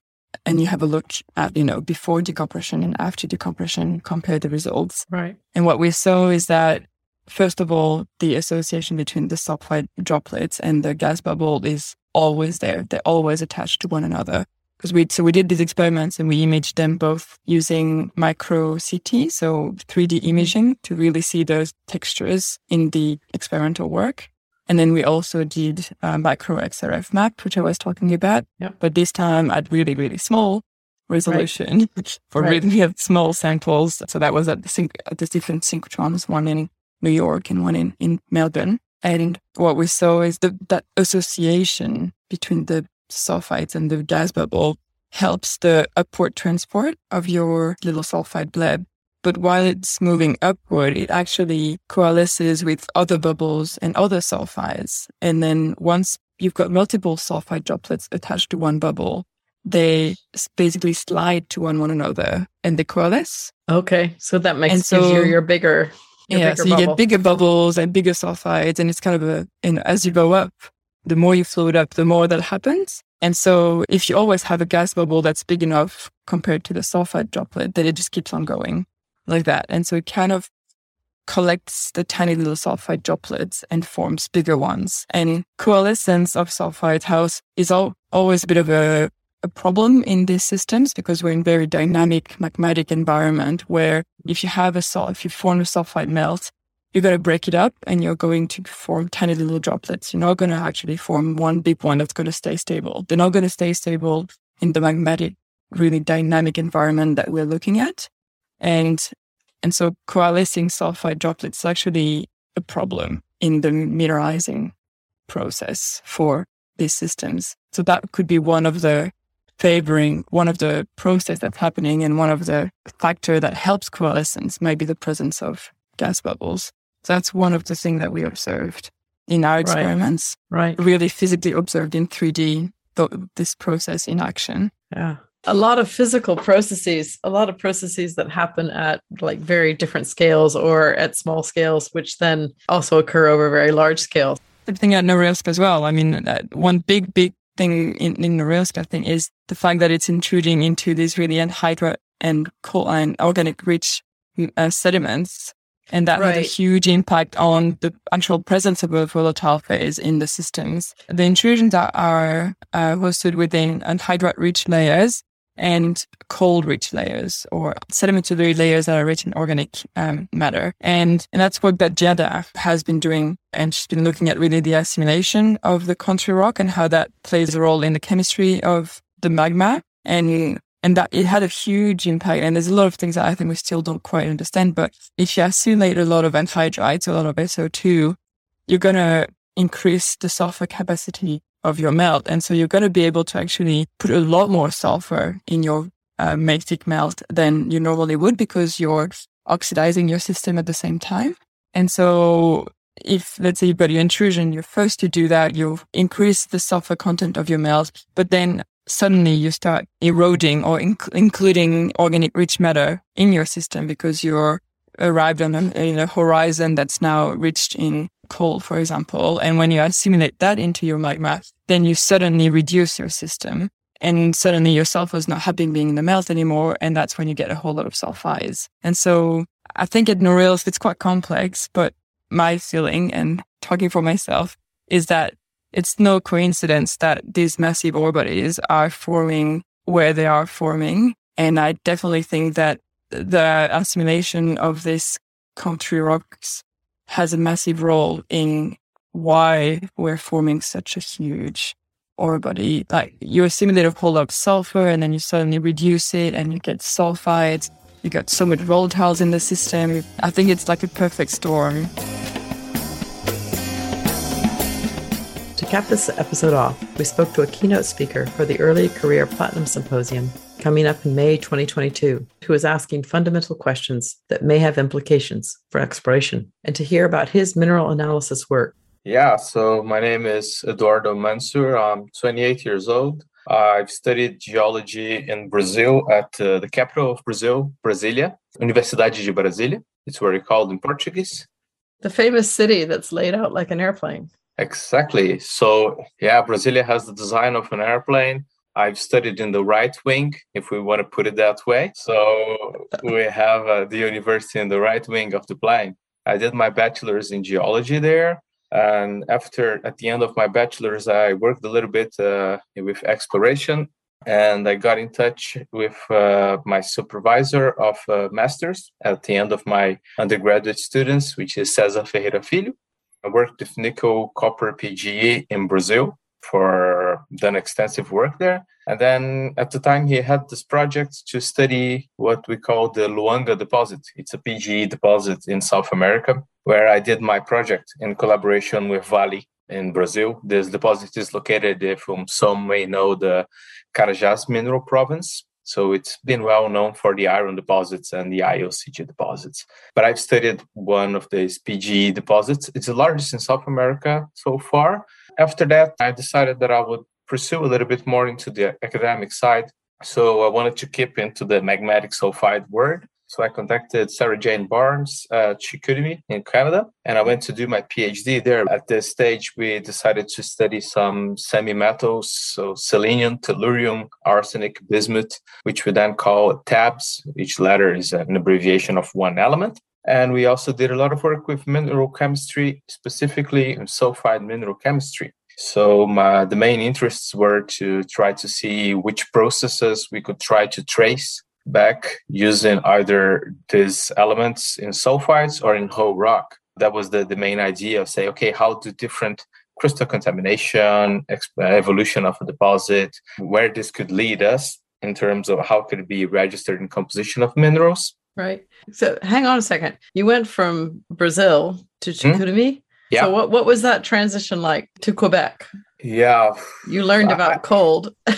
and you have a look at, you know, before decompression and after decompression, compare the results. Right. And what we saw is that, first of all, the association between the sulfide droplets and the gas bubble is always there. They're always attached to one another. Because we, so we did these experiments and we imaged them both using micro CT, so 3D imaging to really see those textures in the experimental work. And then we also did micro XRF map, which I was talking about, Yep. but this time at really, really small resolution for Right. really small samples. So that was at the, at the different synchrotrons, one in New York and one in, in Melbourne. And what we saw is the, that association between the sulfides and the gas bubble helps the upward transport of your little sulfide bleb. But while it's moving upward, it actually coalesces with other bubbles and other sulfides. And then once you've got multiple sulfide droplets attached to one bubble, they basically slide to one, one another and they coalesce. Okay. So that makes And gives you your bigger. Yeah, so you bubble. get bigger bubbles and bigger sulfides, and it's kind of a, and as you go up, the more you float up, the more that happens. And so if you always have a gas bubble that's big enough compared to the sulfide droplet, then it just keeps on going like that. And so it kind of collects the tiny little sulfide droplets and forms bigger ones. And coalescence of sulfide house is all, always a bit of a, a problem in these systems because we're in very dynamic magmatic environment where if you have a salt, if you form a sulfide melt, you're going to break it up and you're going to form tiny little droplets. You're not going to actually form one big one that's going to stay stable. They're not going to stay stable in the magmatic, really dynamic environment that we're looking at. And, and so coalescing sulfide droplets is actually a problem in the mineralizing process for these systems. So that could be one of the favoring one of the process that's happening and one of the factor that helps coalescence might be the presence of gas bubbles. So that's one of the things that we observed in our experiments, Right. really physically observed in 3D, th- this process in action. Yeah. A lot of physical processes, a lot of processes that happen at like very different scales or at small scales, which then also occur over very large scales. The thing at Norilsk as well. I mean, uh, one big, big thing in, in Norilsk, I think, is the fact that it's intruding into these really anhydrite and coal and organic rich uh, sediments And that Right. had a huge impact on the actual presence of a volatile phase in the systems. The intrusions are, are uh, hosted within anhydrite rich layers and cold rich layers or sedimentary layers that are rich in organic um, matter. And, and that's what Giada has been doing. And she's been looking at really the assimilation of the country rock and how that plays a role in the chemistry of the magma. And and that it had a huge impact. And there's a lot of things that I think we still don't quite understand. But if you assimilate a lot of anhydrites, a lot of SO2, you're going to increase the sulfur capacity of your melt. And so you're going to be able to actually put a lot more sulfur in your uh, melt than you normally would because you're oxidizing your system at the same time. And so if let's say you've got your intrusion, you're first to do that, you increase the sulfur content of your melt, but then suddenly you start eroding or inc- including organic rich matter in your system because you're arrived on a, in a horizon that's now reached in coal, for example. And when you assimilate that into your magma, then you suddenly reduce your system and suddenly your sulfur is not happy being in the melt anymore. And that's when you get a whole lot of sulfides. And so I think at Norilsk, it's quite complex, but my feeling and talking for myself is that it's no coincidence that these massive ore bodies are forming where they are forming. And I definitely think that the assimilation of these country rocks has a massive role in why we're forming such a huge ore body. Like you assimilate a whole lot of sulfur and then you suddenly reduce it and you get sulfides. You got so much volatiles in the system. I think it's like a perfect storm. To cap this episode off, we spoke to a keynote speaker for the Early Career Platinum Symposium coming up in May 2022, who is asking fundamental questions that may have implications for exploration, and to hear about his mineral analysis work. Yeah, so my name is Eduardo Mansur. I'm 28 years old. I've studied geology in Brazil at uh, the capital of Brazil, Brasilia, Universidade de Brasília. It's where it's called in Portuguese. The famous city that's laid out like an airplane. Exactly. So, yeah, Brasilia has the design of an airplane. I've studied in the right wing, if we want to put it that way. So, we have uh, the university in the right wing of the plane. I did my bachelor's in geology there. And after, at the end of my bachelor's, I worked a little bit uh, with exploration and I got in touch with uh, my supervisor of uh, masters at the end of my undergraduate students, which is César Ferreira Filho. I worked with nickel copper PGE in Brazil for done extensive work there. And then at the time he had this project to study what we call the Luanga deposit. It's a PGE deposit in South America, where I did my project in collaboration with Vale in Brazil. This deposit is located, if some may know, the Carajás mineral province. So it's been well known for the iron deposits and the IOCG deposits. But I've studied one of these PGE deposits. It's the largest in South America so far. After that, I decided that I would pursue a little bit more into the academic side. So I wanted to keep into the magmatic sulfide world. So I contacted Sarah Jane Barnes at Chicoutimi in Canada, and I went to do my PhD there. At this stage, we decided to study some semi-metals, so selenium, tellurium, arsenic, bismuth, which we then call TABs. Each letter is an abbreviation of one element. And we also did a lot of work with mineral chemistry, specifically in sulfide mineral chemistry. So my, the main interests were to try to see which processes we could try to trace back using either these elements in sulfides or in whole rock. That was the, the main idea of say, okay, how do different crystal contamination, evolution of a deposit, where this could lead us in terms of how could it be registered in composition of minerals. Right. So hang on a second. You went from Brazil to Chicoutimi. Hmm? Yeah. So what, what was that transition like to Quebec? Yeah. You learned about I- cold.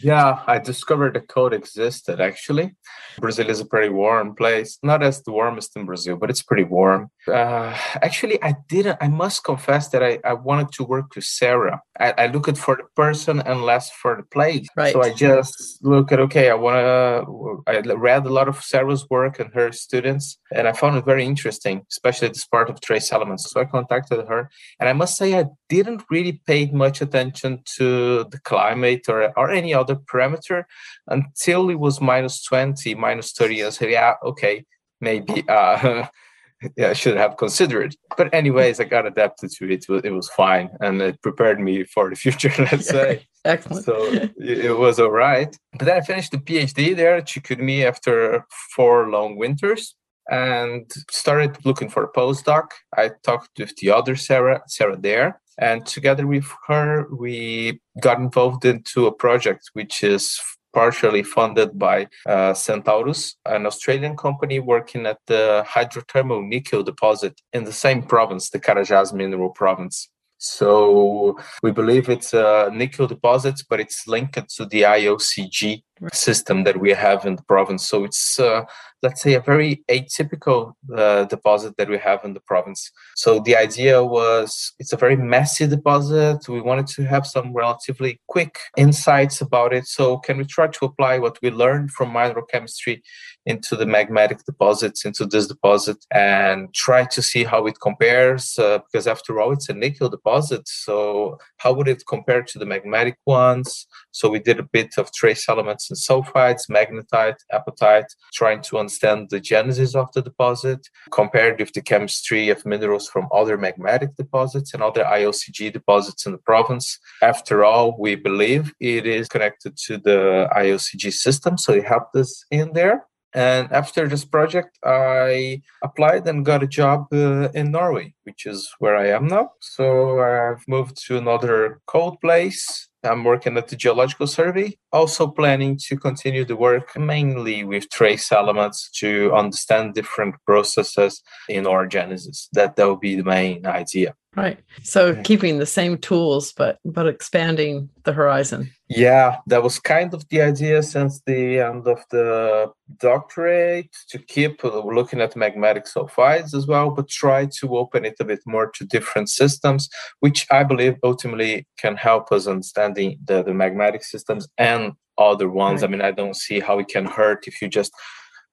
Yeah, I discovered the code existed actually. Brazil is a pretty warm place, not as the warmest in Brazil, but it's pretty warm. Uh, actually, I didn't, I must confess that I, I wanted to work with Sarah. I, I looked for the person and less for the place. Right. So I just look at, okay, I want to, I read a lot of Sarah's work and her students, and I found it very interesting, especially this part of trace elements. So I contacted her, and I must say, I didn't really pay much attention to the climate or, or any other parameter until it was minus 20, minus 30. I said, yeah, okay, maybe uh, yeah, I should have considered. But anyways, I got adapted to it. It was fine, and it prepared me for the future. Let's say. Excellent. So it was all right. But then I finished the PhD there at Chicoutimi after four long winters and started looking for a postdoc. I talked with the other Sarah, Sarah there, and together with her, we got involved into a project which is partially funded by uh, Centaurus, an Australian company working at the hydrothermal nickel deposit in the same province, the Carajás mineral province. So we believe it's a nickel deposit, but it's linked to the IOCG system that we have in the province. So it's, uh, let's say, a very atypical uh, deposit that we have in the province. So the idea was it's a very messy deposit. We wanted to have some relatively quick insights about it. So can we try to apply what we learned from mineral chemistry into the magmatic deposits, into this deposit, and try to see how it compares? Uh, because after all, it's a nickel deposit. So how would it compare to the magmatic ones? So we did a bit of trace elements sulfides, magnetite, apatite, trying to understand the genesis of the deposit, compared with the chemistry of minerals from other magmatic deposits and other IOCG deposits in the province. After all, we believe it is connected to the IOCG system, so it helped us in there. And after this project, I applied and got a job uh, in Norway, which is where I am now. So I've moved to another cold place I'm working at the Geological Survey, also planning to continue the work mainly with trace elements to understand different processes in orogenesis. That that would be the main idea. Right. So keeping the same tools, but but expanding the horizon. Yeah, that was kind of the idea since the end of the doctorate to keep looking at magmatic sulfides as well, but try to open it a bit more to different systems, which I believe ultimately can help us understanding the, the magmatic systems and other ones. Right. I mean, I don't see how it can hurt if you just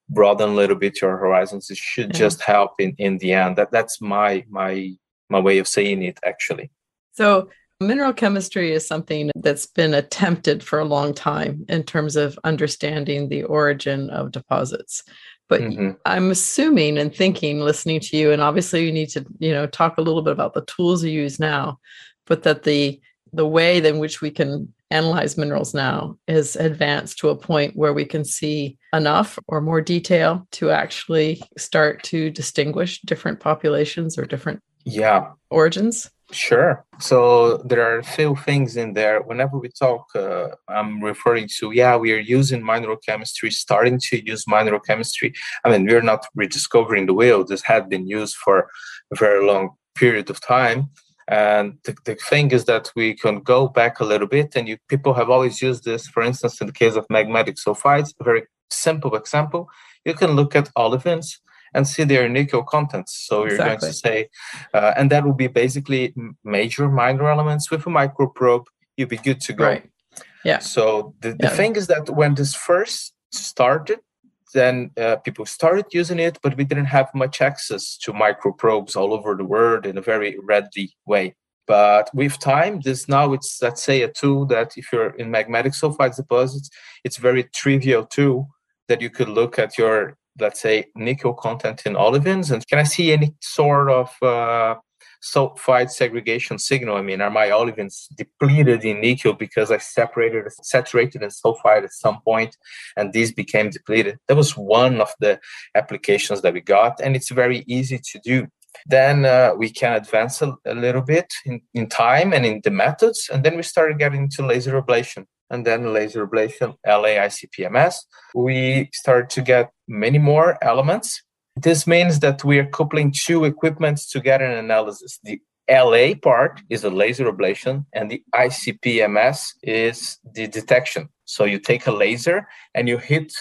broaden a little bit your horizons. It should yeah. just help in, in the end. That that's my my my way of saying it actually. So mineral chemistry is something that's been attempted for a long time in terms of understanding the origin of deposits. But mm-hmm. I'm assuming and thinking, listening to you, and obviously you need to, you know, talk a little bit about the tools you use now, but that the the way in which we can analyze minerals now is advanced to a point where we can see enough or more detail to actually start to distinguish different populations or different yeah origins Sure. So there are a few things in there. Whenever we talk, uh, I'm referring to, yeah, we are using mineral chemistry, starting to use mineral chemistry. I mean, we're not rediscovering the wheel. This had been used for a very long period of time. And the, the thing is that we can go back a little bit, and you, people have always used this. For instance, in the case of magmatic sulfides, a very simple example, you can look at olivines and see their nickel contents. So you're exactly. going to say, uh, and that will be basically major minor elements with a micro probe. You'll be good to go. Right. Yeah. So the, the yeah. thing is that when this first started, then uh, people started using it, but we didn't have much access to micro probes all over the world in a very readily way. But with time, this now it's let's say a tool that if you're in magmatic sulfide deposits, it's very trivial tool that you could look at your let's say, nickel content in olivines? And can I see any sort of uh, sulfide segregation signal? I mean, are my olivines depleted in nickel because I separated, saturated in sulfide at some point and these became depleted? That was one of the applications that we got, and it's very easy to do. Then uh, we can advance a, a little bit in, in time and in the methods, and then we started getting into laser ablation and then laser ablation, LAICPMS. We start to get many more elements. This means that we are coupling two equipments to get an analysis. The LA part is a laser ablation, and the ICPMS is the detection. So you take a laser and you hit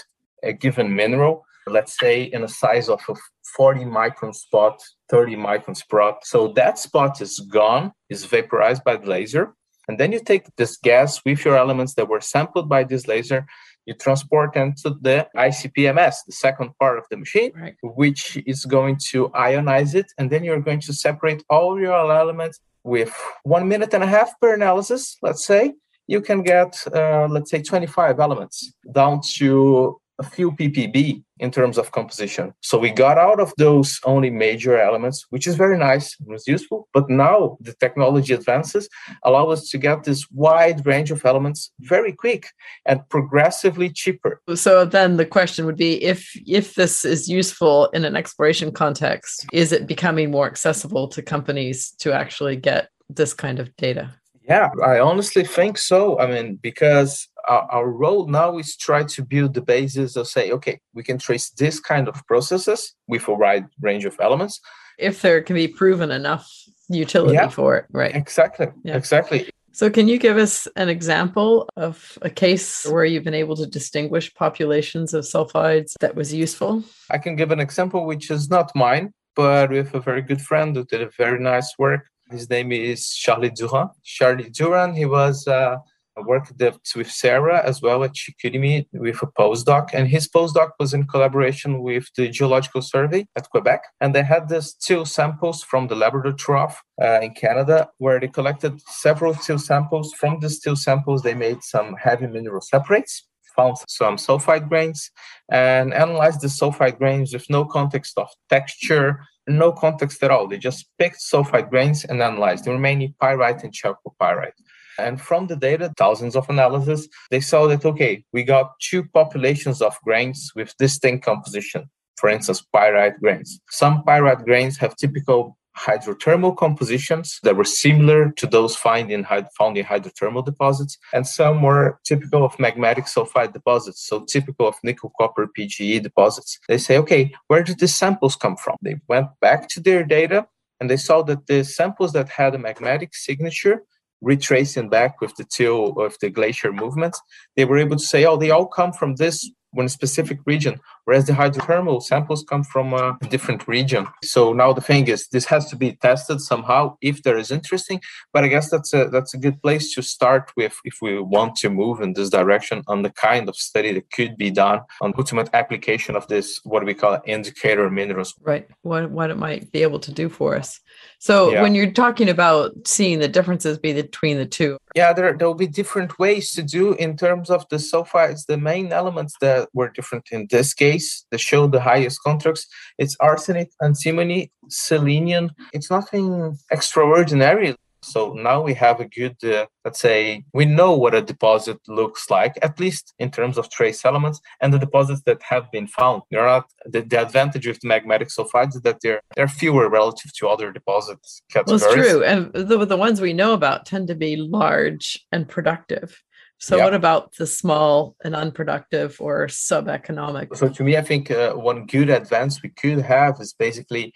a given mineral, let's say in a size of a 40 micron spot, 30 micron spot. So that spot is gone, is vaporized by the laser. And then you take this gas with your elements that were sampled by this laser, you transport them to the ICPMS, the second part of the machine, right. which is going to ionize it. And then you're going to separate all your elements with one minute and a half per analysis, let's say. You can get, uh, let's say, 25 elements down to a few ppb in terms of composition. So we got out of those only major elements which is very nice and was useful but now the technology advances allow us to get this wide range of elements very quick and progressively cheaper. So then the question would be if if this is useful in an exploration context is it becoming more accessible to companies to actually get this kind of data? Yeah, I honestly think so. I mean, because our, our, role now is try to build the basis of say, okay, we can trace this kind of processes with a wide range of elements. If there can be proven enough utility yeah, for it, right? Exactly. Yeah. Exactly. So, can you give us an example of a case where you've been able to distinguish populations of sulfides that was useful? I can give an example which is not mine, but with a very good friend who did a very nice work his name is Charlie Duran. Charlie Duran, he was uh, uh, worked with Sarah as well at Chicoutimi with a postdoc, and his postdoc was in collaboration with the Geological Survey at Quebec, and they had these till samples from the Labrador Trough uh, in Canada, where they collected several till samples. From these till samples, they made some heavy mineral separates found some sulfide grains and analyzed the sulfide grains with no context of texture, no context at all. They just picked sulfide grains and analyzed the remaining pyrite and chalcopyrite. And from the data, thousands of analyses, they saw that, okay, we got two populations of grains with distinct composition. For instance, pyrite grains. Some pyrite grains have typical hydrothermal compositions that were similar to those found in, found in hydrothermal deposits, and some were typical of magmatic sulfide deposits, so typical of nickel copper PGE deposits. They say, okay, where did the samples come from? They went back to their data and they saw that the samples that had a magmatic signature retracing back with the till of the glacier movements, they were able to say, oh, they all come from this one specific region, whereas the hydrothermal samples come from a different region. So now the thing is, this has to be tested somehow if there is interesting. But I guess that's a that's a good place to start with if we want to move in this direction on the kind of study that could be done on ultimate application of this what we call indicator minerals. Right. What what it might be able to do for us. So yeah. when you're talking about seeing the differences between the two, yeah, there there will be different ways to do in terms of the sulfides. The main elements that were different in this case that show the highest contracts. It's arsenic, antimony, selenium. It's nothing extraordinary. So now we have a good, uh, let's say, we know what a deposit looks like, at least in terms of trace elements and the deposits that have been found. They're not the, the advantage with the magmatic sulfides is that they're they're fewer relative to other deposits categories. Well, it's true, and the the ones we know about tend to be large and productive. So what about the small and unproductive or sub-economic? So to me, I think uh, one good advance we could have is basically,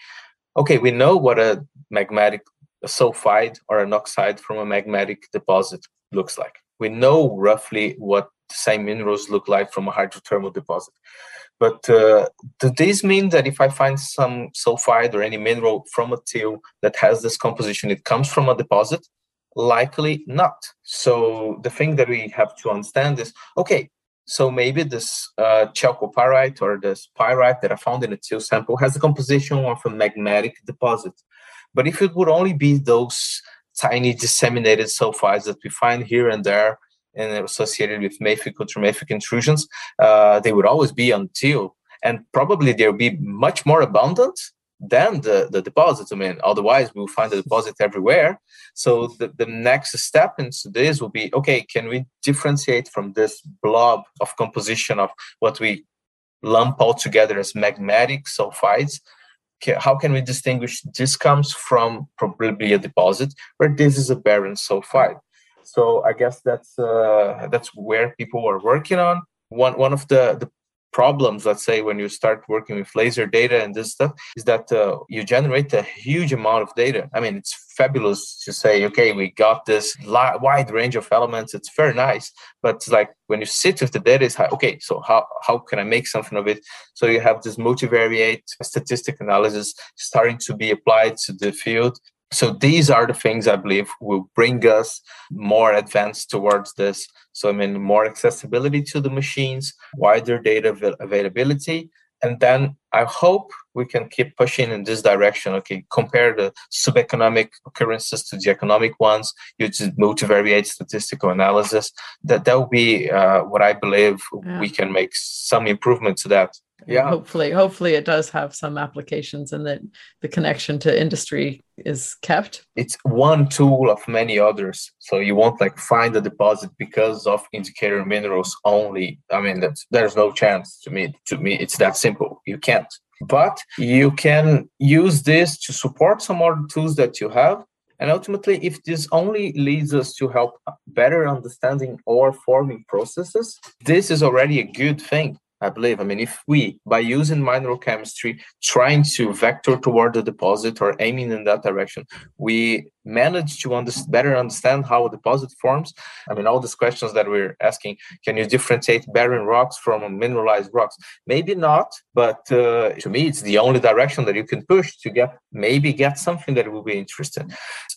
okay, we know what a magmatic a sulfide or an oxide from a magmatic deposit looks like. We know roughly what the same minerals look like from a hydrothermal deposit. But uh, does this mean that if I find some sulfide or any mineral from a till that has this composition, it comes from a deposit? Likely not. So the thing that we have to understand is okay, so maybe this uh, chalcopyrite or this pyrite that I found in a till sample has a composition of a magmatic deposit. But if it would only be those tiny disseminated sulfides that we find here and there and associated with mafic or ultramafic intrusions, uh, they would always be on till. And probably they'll be much more abundant than the, the deposit. I mean, otherwise we'll find the deposit everywhere. So the, the next step into this will be, okay, can we differentiate from this blob of composition of what we lump all together as magmatic sulfides how can we distinguish this comes from probably a deposit where this is a barren sulfide so i guess that's uh, that's where people are working on one one of the the problems let's say when you start working with laser data and this stuff is that uh, you generate a huge amount of data. I mean it's fabulous to say okay we got this li- wide range of elements. It's very nice. But like when you sit with the data like okay so how, how can i make something of it? So you have this multivariate statistic analysis starting to be applied to the field so these are the things I believe will bring us more advanced towards this. So I mean, more accessibility to the machines, wider data availability, And then I hope we can keep pushing in this direction. Okay, compare the subeconomic occurrences to the economic ones, use multivariate statistical analysis. That that will be uh, what I believe yeah. we can make some improvement to that yeah. Hopefully hopefully it does have some applications and that the connection to industry is kept. It's one tool of many others. So you won't like find a deposit because of indicator minerals only. I mean that's there's no chance to me to me it's that simple. You can't. But you can use this to support some other tools that you have. And ultimately, if this only leads us to help better understanding ore forming processes, this is already a good thing. I believe. I mean, if we, by using mineral chemistry, trying to vector toward the deposit or aiming in that direction, we manage to under- better understand how a deposit forms. I mean, all these questions that we're asking can you differentiate barren rocks from mineralized rocks? Maybe not, but uh, to me, it's the only direction that you can push to get maybe get something that will be interesting.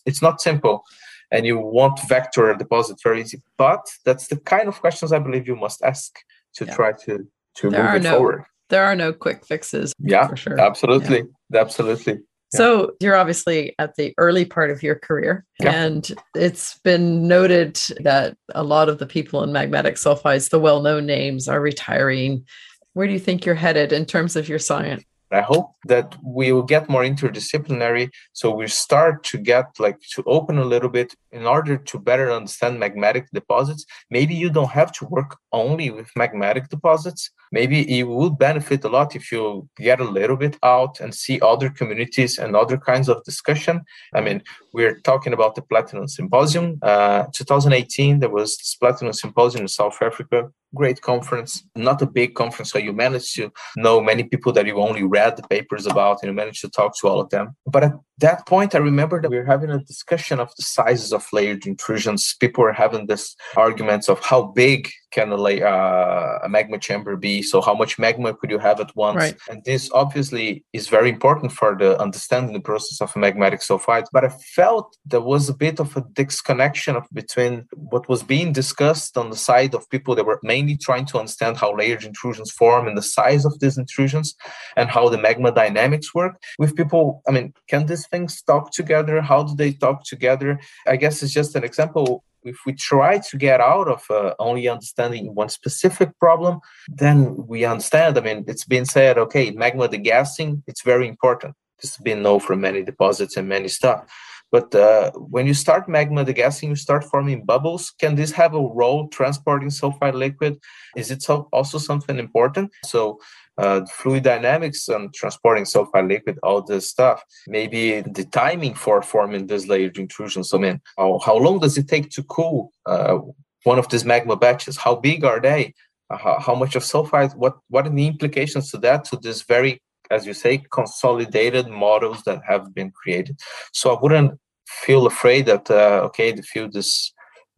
It's not simple and you want vector a deposit very easy. But that's the kind of questions I believe you must ask to yeah. try to to there move it no, forward. There are no quick fixes. Yeah, for sure. Absolutely. Yeah. Absolutely. So you're obviously at the early part of your career, yeah. and it's been noted that a lot of the people in magmatic sulfides, the well-known names, are retiring. Where do you think you're headed in terms of your science? I hope that we will get more interdisciplinary. So we start to get like to open a little bit in order to better understand magmatic deposits. Maybe you don't have to work only with magmatic deposits. Maybe it would benefit a lot if you get a little bit out and see other communities and other kinds of discussion. I mean, we're talking about the Platinum Symposium. Uh, 2018, there was this Platinum Symposium in South Africa great conference, not a big conference. So you manage to know many people that you only read the papers about and you manage to talk to all of them. But at that point, I remember that we were having a discussion of the sizes of layered intrusions. People were having this arguments of how big can a, uh, a magma chamber be? So how much magma could you have at once? Right. And this obviously is very important for the understanding the process of a magmatic sulfide. But I felt there was a bit of a disconnection of, between what was being discussed on the side of people that were mainly trying to understand how layered intrusions form and the size of these intrusions and how the magma dynamics work with people. I mean, can these things talk together? How do they talk together? I guess it's just an example if we try to get out of uh, only understanding one specific problem, then we understand. I mean, it's been said, okay, magma degassing, it's very important. This has been known from many deposits and many stuff. But uh, when you start magma degassing, you start forming bubbles. Can this have a role transporting sulfide liquid? Is it so also something important? So uh, fluid dynamics and transporting sulfide liquid, all this stuff. Maybe the timing for forming these layered intrusions. I mean, how, how long does it take to cool uh, one of these magma batches? How big are they? Uh, how, how, much of sulfide? What what are the implications to that? To this very, as you say, consolidated models that have been created. So I wouldn't feel afraid that uh, okay, the field is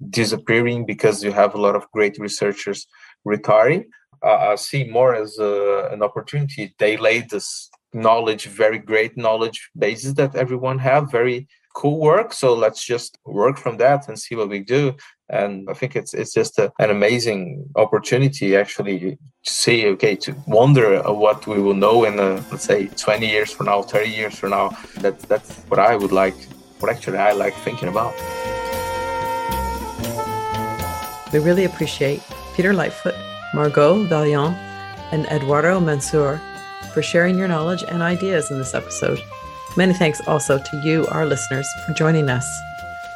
disappearing because you have a lot of great researchers retiring uh, see more as a, an opportunity. They laid this knowledge, very great knowledge bases that everyone have, very cool work. So let's just work from that and see what we do. And I think it's it's just a, an amazing opportunity actually to see, okay, to wonder what we will know in, a, let's say, 20 years from now, 30 years from now. That, that's what I would like, what actually I like thinking about. We really appreciate Peter Lightfoot Margaux Vaillant, and Eduardo Mansur for sharing your knowledge and ideas in this episode. Many thanks also to you, our listeners, for joining us.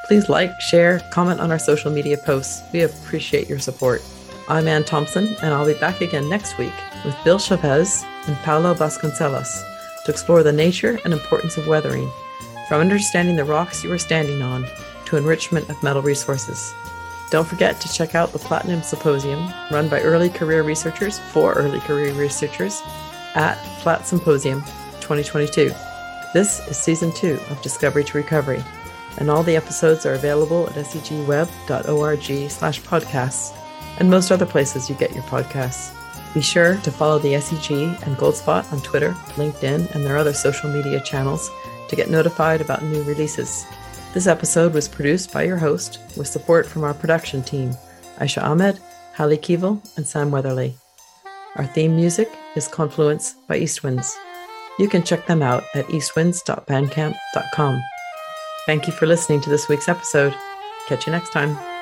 Please like, share, comment on our social media posts. We appreciate your support. I'm Anne Thompson, and I'll be back again next week with Bill Chavez and Paulo Vasconcelos to explore the nature and importance of weathering, from understanding the rocks you are standing on to enrichment of metal resources. Don't forget to check out the Platinum Symposium, run by early career researchers for early career researchers, at Plat Symposium 2022. This is season two of Discovery to Recovery, and all the episodes are available at segweb.org slash podcasts and most other places you get your podcasts. Be sure to follow the SEG and Goldspot on Twitter, LinkedIn, and their other social media channels to get notified about new releases. This episode was produced by your host with support from our production team Aisha Ahmed, Hallie Keeval, and Sam Weatherly. Our theme music is Confluence by Eastwinds. You can check them out at eastwinds.bandcamp.com. Thank you for listening to this week's episode. Catch you next time.